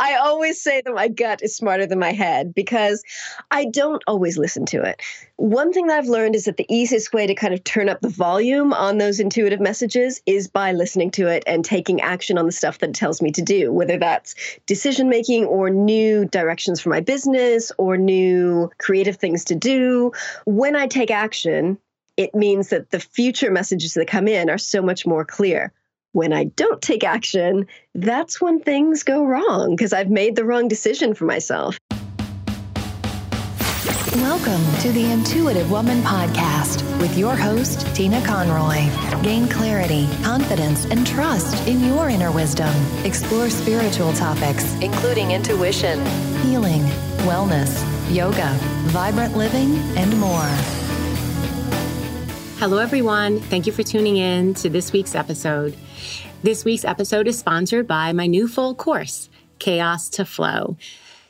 I always say that my gut is smarter than my head because I don't always listen to it. One thing that I've learned is that the easiest way to kind of turn up the volume on those intuitive messages is by listening to it and taking action on the stuff that it tells me to do, whether that's decision making or new directions for my business or new creative things to do. When I take action, it means that the future messages that come in are so much more clear when I don't take action, that's when things go wrong because I've made the wrong decision for myself. Welcome to the Intuitive Woman Podcast with your host, Tina Conroy. Gain clarity, confidence, and trust in your inner wisdom. Explore spiritual topics, including intuition, healing, wellness, yoga, vibrant living, and more. Hello, everyone. Thank you for tuning in to this week's episode. This week's episode is sponsored by my new full course, Chaos to Flow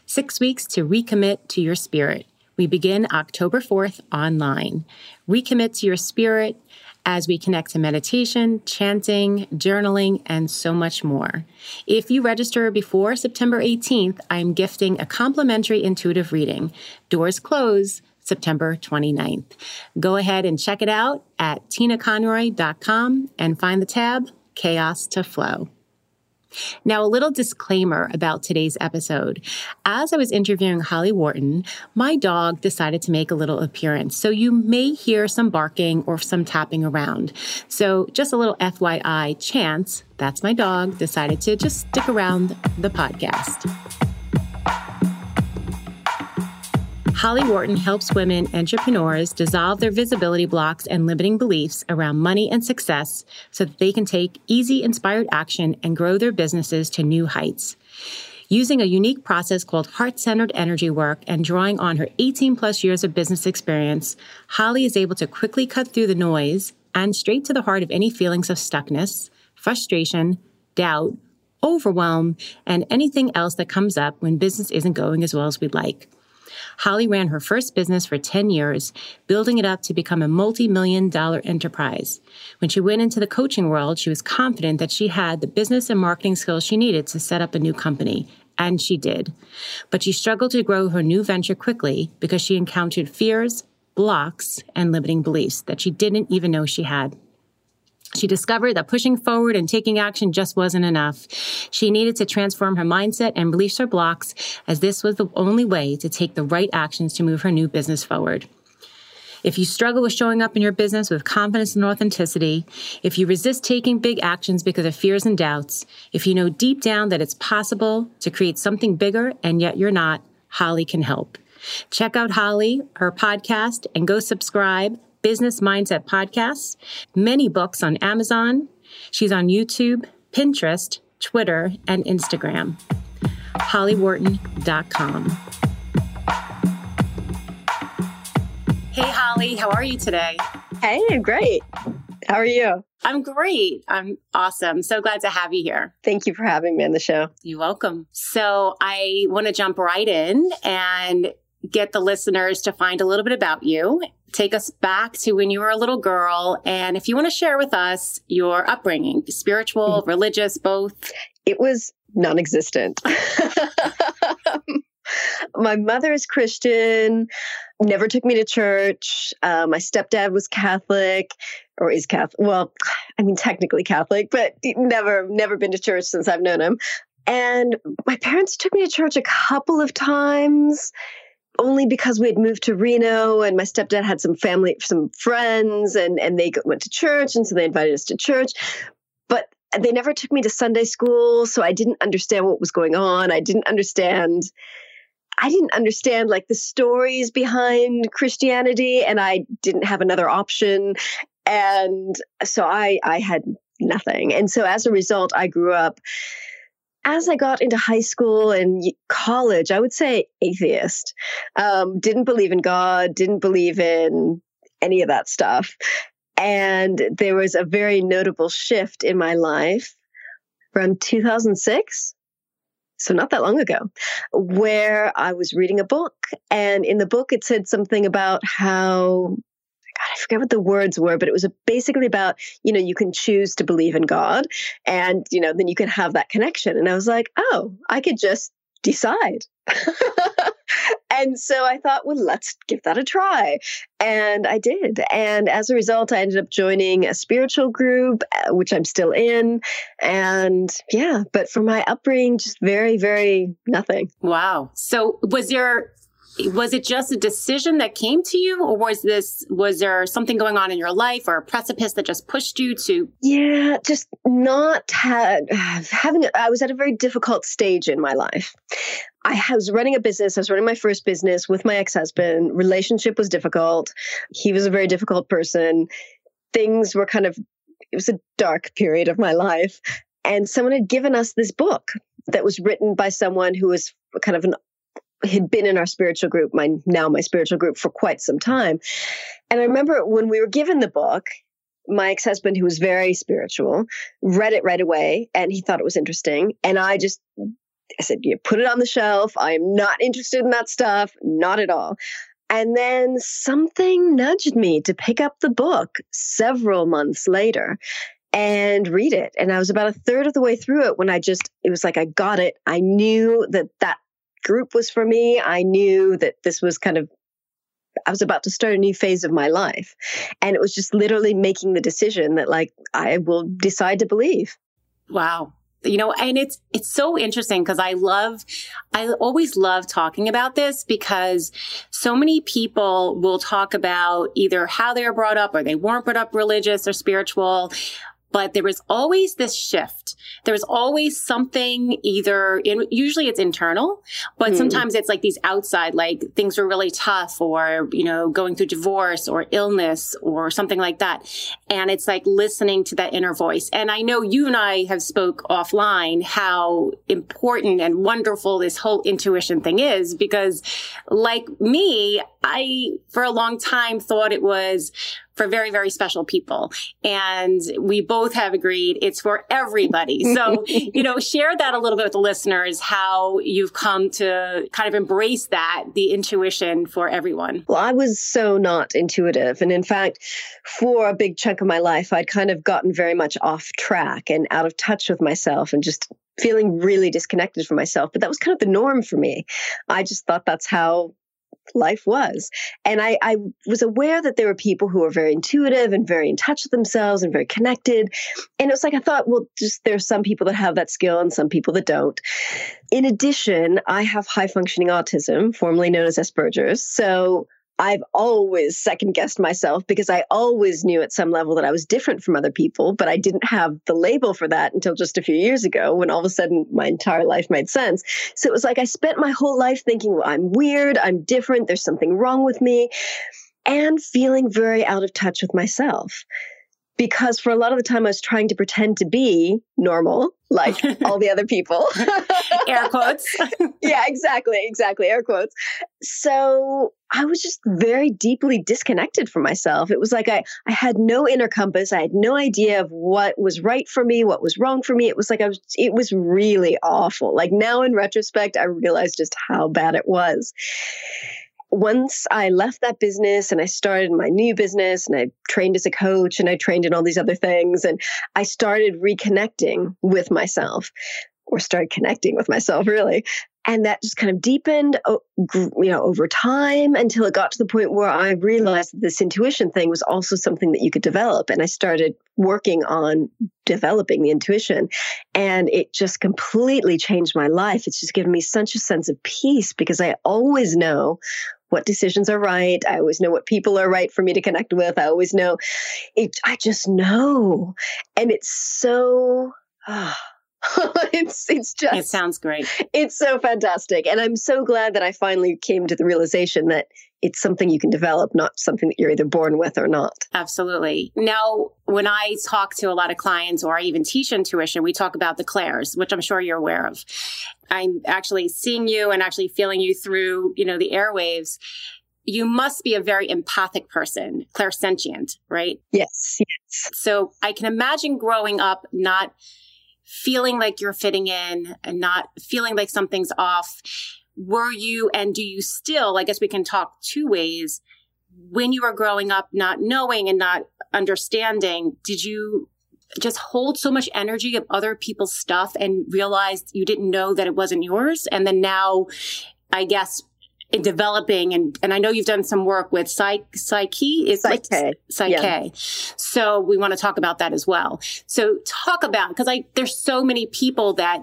Six Weeks to Recommit to Your Spirit. We begin October 4th online. Recommit to your spirit as we connect to meditation, chanting, journaling, and so much more. If you register before September 18th, I'm gifting a complimentary intuitive reading. Doors close September 29th. Go ahead and check it out at tinaconroy.com and find the tab Chaos to Flow. Now, a little disclaimer about today's episode. As I was interviewing Holly Worton, my dog decided to make a little appearance. So you may hear some barking or some tapping around. So just a little FYI, Chance, that's my dog, decided to just stick around the podcast. Holly Worton helps women entrepreneurs dissolve their visibility blocks and limiting beliefs around money and success so that they can take easy, inspired action and grow their businesses to new heights. Using a unique process called heart centered energy work and drawing on her 18 plus years of business experience, Holly is able to quickly cut through the noise and straight to the heart of any feelings of stuckness, frustration, doubt, overwhelm, and anything else that comes up when business isn't going as well as we'd like. Holly ran her first business for 10 years, building it up to become a multi million dollar enterprise. When she went into the coaching world, she was confident that she had the business and marketing skills she needed to set up a new company. And she did. But she struggled to grow her new venture quickly because she encountered fears, blocks, and limiting beliefs that she didn't even know she had. She discovered that pushing forward and taking action just wasn't enough. She needed to transform her mindset and release her blocks, as this was the only way to take the right actions to move her new business forward. If you struggle with showing up in your business with confidence and authenticity, if you resist taking big actions because of fears and doubts, if you know deep down that it's possible to create something bigger and yet you're not, Holly can help. Check out Holly, her podcast, and go subscribe Business Mindset Podcasts, many books on Amazon. She's on YouTube, Pinterest, Twitter, and Instagram. HollyWorton.com. Hey, Holly, how are you today? Hey, great. How are you? I'm great. I'm awesome. So glad to have you here. Thank you for having me on the show. You're welcome. So I want to jump right in and get the listeners to find a little bit about you take us back to when you were a little girl. And if you want to share with us your upbringing, spiritual, mm-hmm. religious, both. It was non existent. my mother is Christian, never took me to church. Uh, my stepdad was Catholic or is Catholic. Well, I mean, technically Catholic, but never, never been to church since I've known him. And my parents took me to church a couple of times only because we had moved to Reno and my stepdad had some family, some friends, and and they went to church, and so they invited us to church. But they never took me to Sunday school, so I didn't understand what was going on. I didn't understand. I didn't understand like the stories behind Christianity, and I didn't have another option, and so I I had nothing. And so as a result, I grew up as I got into high school and college, I would say atheist. Um, didn't believe in God, didn't believe in any of that stuff. And there was a very notable shift in my life from 2006 so not that long ago, where I was reading a book. And in the book, it said something about how God, I forget what the words were, but it was basically about, you know, you can choose to believe in God and, you know, then you can have that connection. And I was like, oh, I could just decide. and so I thought, well, let's give that a try. And I did. And as a result, I ended up joining a spiritual group, uh, which I'm still in. And yeah, but for my upbringing, just very, very nothing. Wow. So was there was it just a decision that came to you or was this was there something going on in your life or a precipice that just pushed you to? Yeah just not having i was at a very difficult stage in my life. I was running a business i was running my first business with my ex-husband. Relationship was difficult. He was a very difficult person. Things were kind of it was a dark period of my life. And someone had given us this book that was written by someone who was kind of an had been in our spiritual group, my now my spiritual group for quite some time. And I remember when we were given the book, my ex-husband who was very spiritual read it right away and he thought it was interesting and I just I said, "You put it on the shelf. I'm not interested in that stuff, not at all." And then something nudged me to pick up the book several months later and read it. And I was about a third of the way through it when I just, it was like I got it. I knew that that group was for me. I knew that this was kind of I was about to start a new phase of my life. And it was just literally making the decision that like I will decide to believe. Wow. You know, and it's it's so interesting because I love I always love talking about this because so many people will talk about either how they were brought up or they weren't brought up religious or spiritual but there was always this shift. There was always something either in, usually it's internal, but mm. sometimes it's like these outside, like things were really tough or, you know, going through divorce or illness or something like that. And it's like listening to that inner voice. And I know you and I have spoke offline how important and wonderful this whole intuition thing is because like me, I, for a long time thought it was for very, very special people. And we both have agreed it's for everybody. So, you know, share that a little bit with the listeners, how you've come to kind of embrace that, the intuition for everyone. Well, I was so not intuitive. And in fact, for a big chunk of my life, I'd kind of gotten very much off track and out of touch with myself and just feeling really disconnected from myself. But that was kind of the norm for me. I just thought that's how life was. And I, I was aware that there were people who were very intuitive and very in touch with themselves and very connected. And it was like, I thought, well, just there's some people that have that skill and some people that don't. In addition, I have high functioning autism, formerly known as Asperger's. So I've always second guessed myself because I always knew at some level that I was different from other people, but I didn't have the label for that until just a few years ago when all of a sudden my entire life made sense. So it was like I spent my whole life thinking, well, I'm weird, I'm different, there's something wrong with me, and feeling very out of touch with myself because for a lot of the time I was trying to pretend to be normal, like all the other people. Quotes. yeah, exactly, exactly. Air quotes. So I was just very deeply disconnected from myself. It was like I, I had no inner compass. I had no idea of what was right for me, what was wrong for me. It was like I was it was really awful. Like now in retrospect, I realized just how bad it was once I left that business and I started my new business and I trained as a coach and I trained in all these other things and I started reconnecting with myself or started connecting with myself really and that just kind of deepened you know over time until it got to the point where i realized that this intuition thing was also something that you could develop and i started working on developing the intuition and it just completely changed my life it's just given me such a sense of peace because i always know what decisions are right. I always know what people are right for me to connect with. I always know it, I just know. And it's so, oh, it's it's just it sounds great. It's so fantastic, and I'm so glad that I finally came to the realization that it's something you can develop, not something that you're either born with or not. Absolutely. Now, when I talk to a lot of clients or I even teach intuition, we talk about the clairs, which I'm sure you're aware of. I'm actually seeing you and actually feeling you through, you know, the airwaves you must be a very empathic person, clairsentient, right? Yes, yes. So I can imagine growing up not feeling like you're fitting in and not feeling like something's off. Were you and do you still, I guess we can talk two ways. When you were growing up, not knowing and not understanding, did you just hold so much energy of other people's stuff and realized you didn't know that it wasn't yours. And then now, I guess, in developing and and I know you've done some work with psych psyche is psyche psyche. Yeah. So we want to talk about that as well. So talk about because I there's so many people that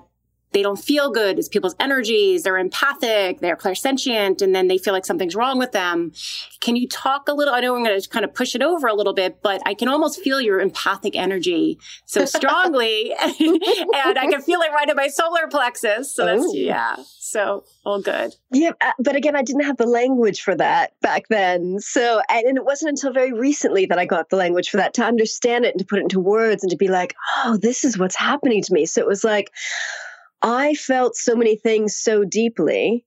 they don't feel good. It's people's energies. They're empathic. They're clairsentient. And then they feel like something's wrong with them. Can you talk a little? I know I'm going to kind of push it over a little bit, but I can almost feel your empathic energy so strongly. and I can feel it right in my solar plexus. So that's, oh. yeah. So all good. Yeah. Uh, but again, I didn't have the language for that back then. So, and, and it wasn't until very recently that I got the language for that to understand it and to put it into words and to be like, oh, this is what's happening to me. So it was like, I felt so many things so deeply.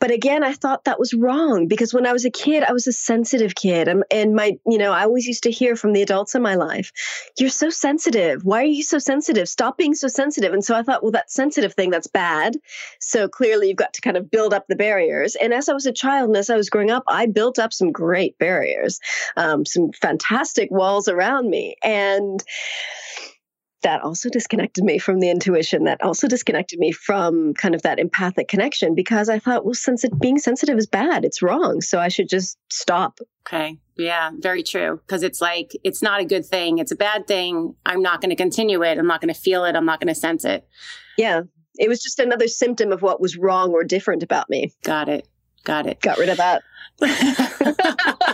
But again, I thought that was wrong because when I was a kid, I was a sensitive kid. And, my, you know, I always used to hear from the adults in my life, you're so sensitive. Why are you so sensitive? Stop being so sensitive. And so I thought, well, that sensitive thing, that's bad. So clearly you've got to kind of build up the barriers. And as I was a child and as I was growing up, I built up some great barriers, um, some fantastic walls around me. And, that also disconnected me from the intuition that also disconnected me from kind of that empathic connection because i thought well since it, being sensitive is bad it's wrong so i should just stop. Okay yeah very true because it's like it's not a good thing it's a bad thing i'm not going to continue it i'm not going to feel it i'm not going to sense it. Yeah it was just another symptom of what was wrong or different about me. Got it got it. Got rid of that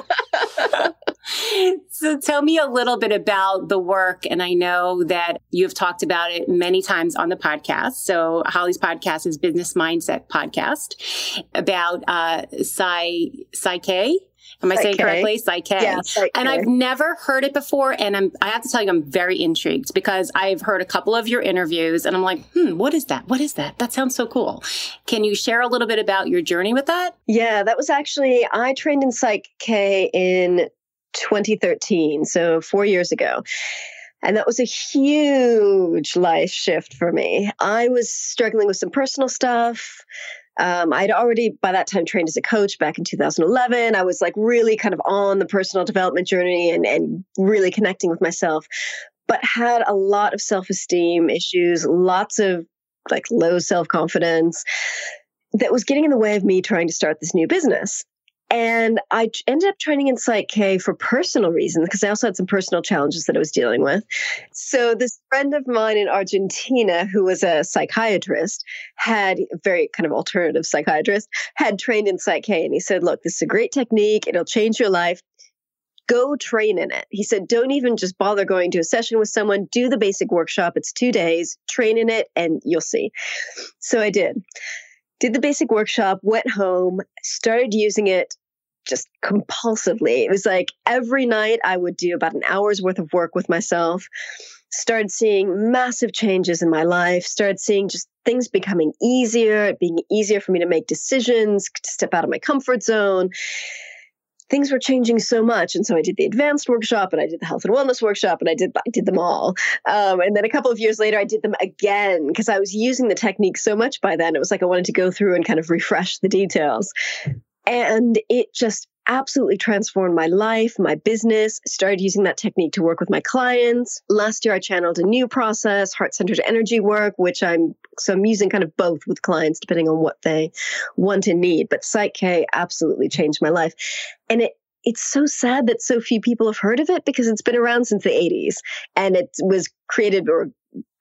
so tell me a little bit about the work. And I know that you've talked about it many times on the podcast. So Holly's podcast is Business Mindset Podcast about uh, Psy, Psyche. Am I saying correctly? Psyche. Yeah, Psyche. And I've never heard it before. And I'm, I have to tell you, I'm very intrigued because I've heard a couple of your interviews and I'm like, hmm, what is that? What is that? That sounds so cool. Can you share a little bit about your journey with that? Yeah, that was actually, I trained in Psych-K in 2013, so four years ago. And that was a huge life shift for me. I was struggling with some personal stuff. Um, I'd already by that time trained as a coach back in 2011. I was like really kind of on the personal development journey and, and really connecting with myself, but had a lot of self esteem issues, lots of like low self confidence that was getting in the way of me trying to start this new business. And I ended up training in Psych-K for personal reasons because I also had some personal challenges that I was dealing with. So this friend of mine in Argentina who was a psychiatrist had a very kind of alternative psychiatrist had trained in Psych-K and he said, "Look, this is a great technique. It'll change your life. Go train in it." He said, "Don't even just bother going to a session with someone. Do the basic workshop. It's 2 days. Train in it and you'll see." So I did did the basic workshop, went home, started using it just compulsively. It was like every night I would do about an hour's worth of work with myself, started seeing massive changes in my life, started seeing just things becoming easier, it being easier for me to make decisions, to step out of my comfort zone. Things were changing so much, and so I did the advanced workshop, and I did the health and wellness workshop, and I did I did them all. Um, and then a couple of years later, I did them again because I was using the technique so much by then. It was like I wanted to go through and kind of refresh the details. And it just absolutely transformed my life, my business. Started using that technique to work with my clients. Last year, I channeled a new process, heart centered energy work, which I'm so I'm using kind of both with clients depending on what they want and need. But Psych-K absolutely changed my life, and it it's so sad that so few people have heard of it because it's been around since the 80s and it was created or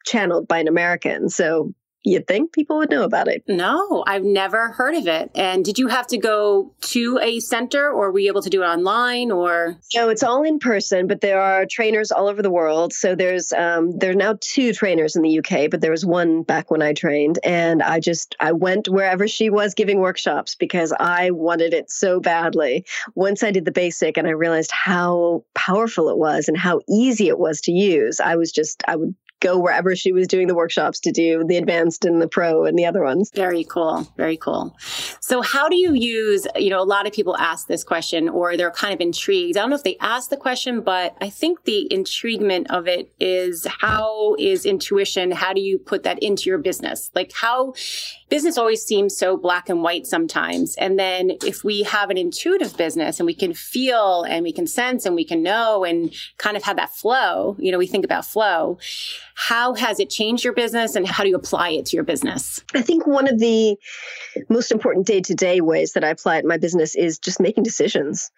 channeled by an American. So you'd think people would know about it. No, I've never heard of it. And did you have to go to a center or were you able to do it online or? No, it's all in person, but there are trainers all over the world. So there's, um, there are now two trainers in the UK, but there was one back when I trained. And I just, I went wherever she was giving workshops because I wanted it so badly. Once I did the basic and I realized how powerful it was and how easy it was to use, I was just, I would go wherever she was doing the workshops to do the advanced and the pro and the other ones. Very cool. Very cool. So how do you use, you know, a lot of people ask this question or they're kind of intrigued. I don't know if they ask the question, but I think the intriguement of it is how is intuition? How do you put that into your business? Like how business always seems so black and white sometimes. And then if we have an intuitive business and we can feel and we can sense and we can know and kind of have that flow, you know, we think about flow. How has it changed your business and how do you apply it to your business? I think one of the most important day to day ways that I apply it in my business is just making decisions.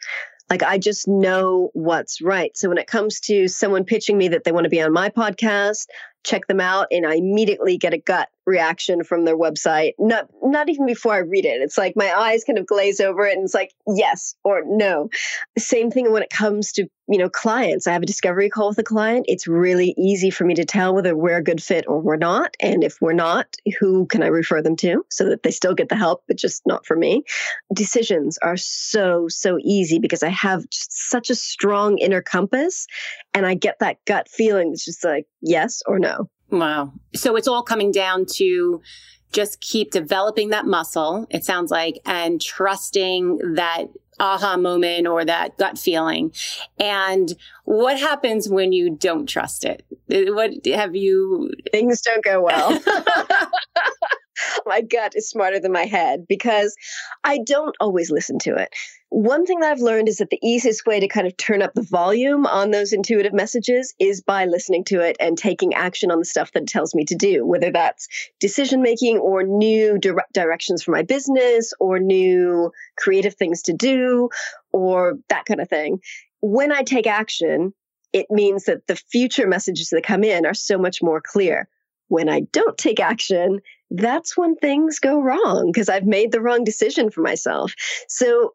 Like I just know what's right. So when it comes to someone pitching me that they want to be on my podcast, check them out and I immediately get a gut reaction from their website. Not not even before I read it. It's like my eyes kind of glaze over it and it's like yes or no. Same thing when it comes to, you know, clients. I have a discovery call with a client. It's really easy for me to tell whether we're a good fit or we're not. And if we're not, who can I refer them to so that they still get the help, but just not for me. Decisions are so, so easy because I have such a strong inner compass and I get that gut feeling. It's just like yes or no. Wow. So it's all coming down to just keep developing that muscle, it sounds like, and trusting that aha moment or that gut feeling. And what happens when you don't trust it? Eh, what have you? Things don't go well. my gut is smarter than my head because I don't always listen to it. One thing that I've learned is that the easiest way to kind of turn up the volume on those intuitive messages is by listening to it and taking action on the stuff that it tells me to do, whether that's decision making or new dire- directions for my business or new creative things to do or that kind of thing. When I take action, it means that the future messages that come in are so much more clear. When I don't take action, that's when things go wrong because I've made the wrong decision for myself. So,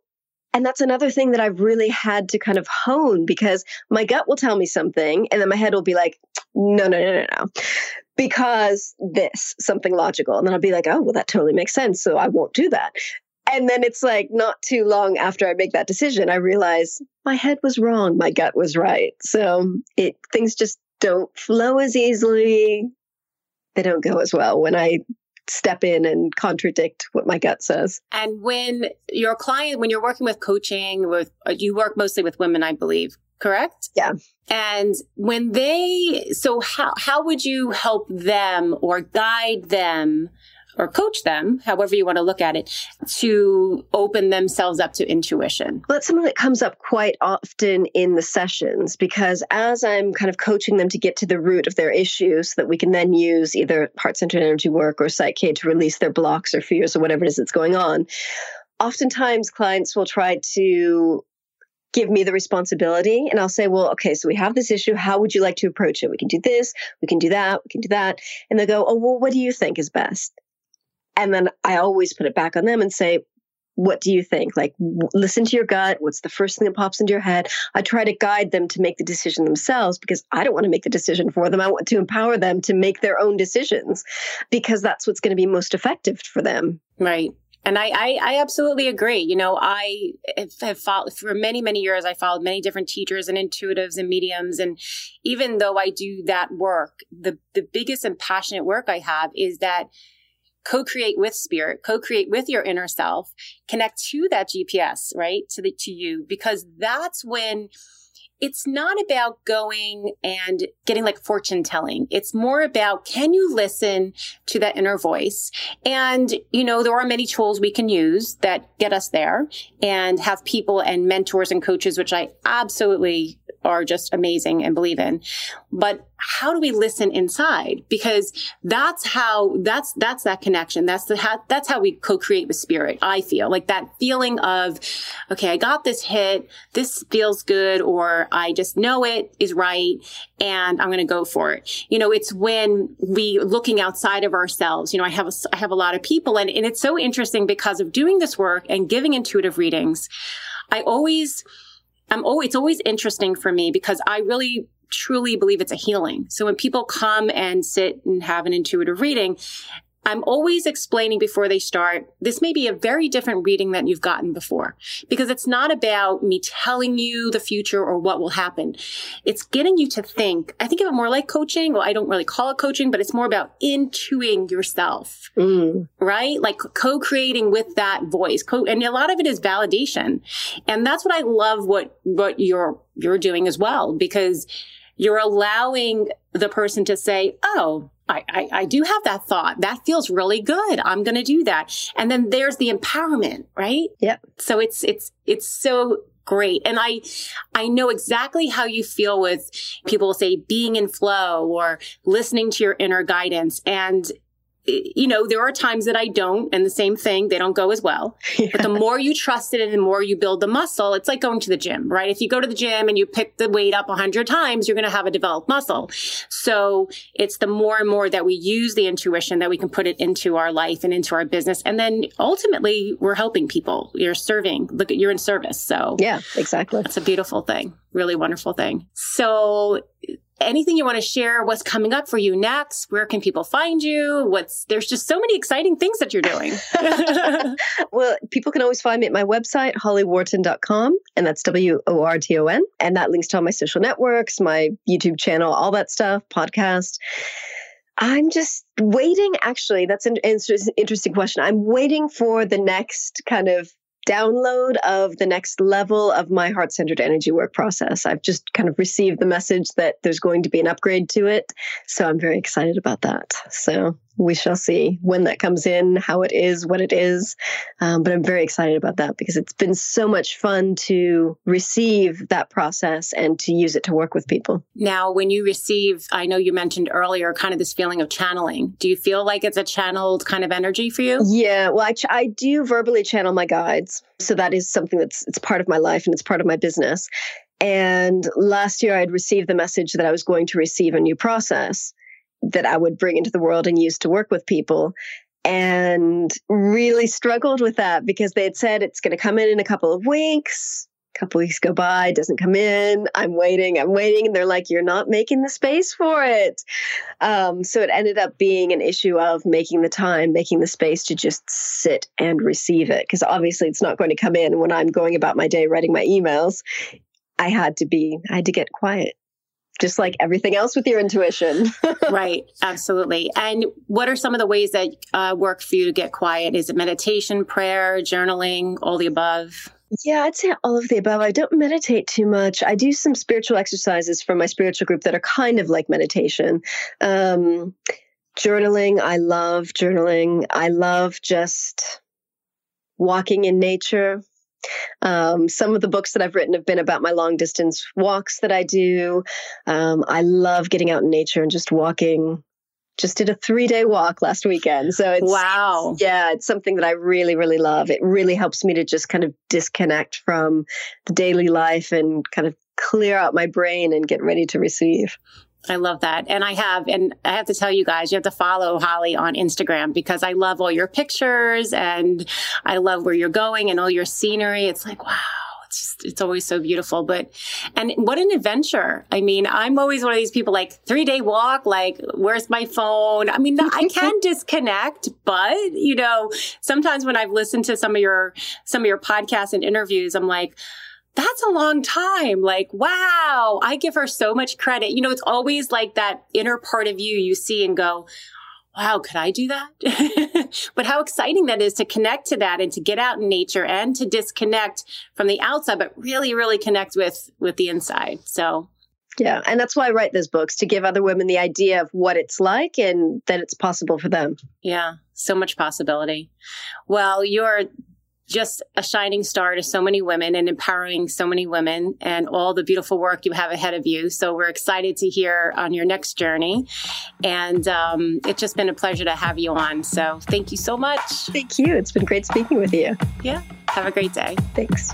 and that's another thing that I've really had to kind of hone because my gut will tell me something and then my head will be like, no, no, no, no, no. Because this, something logical. And then I'll be like, oh, well, that totally makes sense. So I won't do that. And then it's like not too long after I make that decision, I realize my head was wrong, my gut was right. So it things just don't flow as easily. They don't go as well when I step in and contradict what my gut says. And when your client, when you're working with coaching, with you work mostly with women, I believe, correct? Yeah. And when they, so how how would you help them or guide them? Or coach them, however you want to look at it, to open themselves up to intuition? Well, that's something that comes up quite often in the sessions because as I'm kind of coaching them to get to the root of their issues, so that we can then use either heart centered energy work or Psych-K to release their blocks or fears or whatever it is that's going on. Oftentimes, clients will try to give me the responsibility and I'll say, well, okay, so we have this issue. How would you like to approach it? We can do this, we can do that, we can do that. And they'll go, oh, well, what do you think is best? And then I always put it back on them and say, what do you think? Like, w- listen to your gut. What's the first thing that pops into your head? I try to guide them to make the decision themselves because I don't want to make the decision for them. I want to empower them to make their own decisions because that's what's going to be most effective for them. Right. And I, I, I, absolutely agree. You know, I have followed for many, many years. I followed many different teachers and intuitives and mediums. And even though I do that work, the, the biggest and passionate work I have is that co-create with spirit, co-create with your inner self, connect to that GPS, right? To the, to you, because that's when it's not about going and getting like fortune telling. It's more about can you listen to that inner voice? And, you know, there are many tools we can use that get us there and have people and mentors and coaches, which I absolutely are just amazing and believe in. But how do we listen inside? Because that's how, that's, that's that connection. That's the, how, that's how we co-create with spirit. I feel like that feeling of, okay, I got this hit. This feels good or I just know it is right and I'm going to go for it. You know, it's when we looking outside of ourselves. You know, I have a, I have a lot of people and, and it's so interesting because of doing this work and giving intuitive readings. I always, I'm oh, it's always interesting for me because I really truly believe it's a healing. So when people come and sit and have an intuitive reading, I'm always explaining before they start, this may be a very different reading than you've gotten before because it's not about me telling you the future or what will happen. It's getting you to think. I think of it more like coaching. Well, I don't really call it coaching, but it's more about intuing yourself, mm. right? Like co-creating with that voice. Co- and a lot of it is validation. And that's what I love what, what you're, you're doing as well because you're allowing the person to say, Oh, I, I, I, do have that thought. That feels really good. I'm going to do that. And then there's the empowerment, right? Yeah. So it's, it's, it's so great. And I, I know exactly how you feel with people say being in flow or listening to your inner guidance. And you know, there are times that I don't, and the same thing, they don't go as well. Yeah. But the more you trust it and the more you build the muscle, it's like going to the gym, right? If you go to the gym and you pick the weight up a hundred times, you're going to have a developed muscle. So it's the more and more that we use the intuition that we can put it into our life and into our business. And then ultimately we're helping people. You're serving. Look at, you're in service. So yeah, exactly. That's a beautiful thing. Really wonderful thing. So anything you want to share what's coming up for you next where can people find you what's there's just so many exciting things that you're doing well people can always find me at my website hollyworton.com and that's w-o-r-t-o-n and that links to all my social networks my youtube channel all that stuff podcast I'm just waiting. Actually, that's an interesting question. I'm waiting for the next kind of download of the next level of my heart centered energy work process. I've just kind of received the message that there's going to be an upgrade to it. So I'm very excited about that. So we shall see when that comes in, how it is, what it is. Um, but I'm very excited about that because it's been so much fun to receive that process and to use it to work with people. Now, when you receive, I know you mentioned earlier kind of this feeling of channeling. Do you feel like it's a channeled kind of energy for you? Yeah, well, I, ch- I do verbally channel my guides. So that is something that's it's part of my life and it's part of my business. And last year, I'd received the message that I was going to receive a new process that I would bring into the world and use to work with people. And really struggled with that because they had said it's going to come in in a couple of weeks. A couple weeks go by, doesn't come in. I'm waiting, I'm waiting. And they're like, you're not making the space for it. Um, so it ended up being an issue of making the time, making the space to just sit and receive it. Because obviously it's not going to come in when I'm going about my day writing my emails. I had to be, I had to get quiet just like everything else with your intuition. right, absolutely. And what are some of the ways that uh, work for you to get quiet? Is it meditation, prayer, journaling, all the above? Yeah, I'd say all of the above. I don't meditate too much. I do some spiritual exercises from my spiritual group that are kind of like meditation. Um, journaling, I love journaling. I love just walking in nature, um, some of the books that I've written have been about my long distance walks that I do. Um, I love getting out in nature and just walking. Just did a three day walk last weekend. So it's, wow. yeah, it's something that I really, really love. It really helps me to just kind of disconnect from the daily life and kind of clear out my brain and get ready to receive. I love that. And I have, and I have to tell you guys, you have to follow Holly on Instagram because I love all your pictures and I love where you're going and all your scenery. It's like, wow. It's just, it's always so beautiful. But, and what an adventure. I mean, I'm always one of these people like three day walk, like, where's my phone? I mean, I can disconnect, but, you know, sometimes when I've listened to some of your, some of your podcasts and interviews, I'm like, that's a long time. Like, wow, I give her so much credit. You know, it's always like that inner part of you you see and go, wow, could I do that? but how exciting that is to connect to that and to get out in nature and to disconnect from the outside, but really, really connect with, with the inside. So yeah. And that's why I write those books to give other women the idea of what it's like and that it's possible for them. Yeah. So much possibility. Well, you're just a shining star to so many women and empowering so many women and all the beautiful work you have ahead of you. So we're excited to hear on your next journey. And um, it's just been a pleasure to have you on. So thank you so much. Thank you. It's been great speaking with you. Yeah. Have a great day. Thanks.